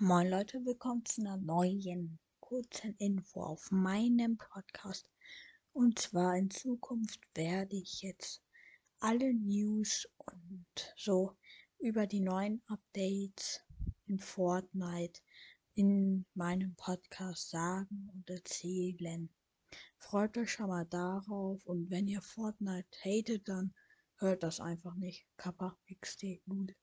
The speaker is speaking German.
Moin Leute, willkommen zu einer neuen kurzen Info auf meinem Podcast. Und zwar in Zukunft werde ich jetzt alle News und so über die neuen Updates in Fortnite in meinem Podcast sagen und erzählen. Freut euch schon mal darauf und wenn ihr Fortnite hatet, dann hört das einfach nicht. Kappa XD Nude.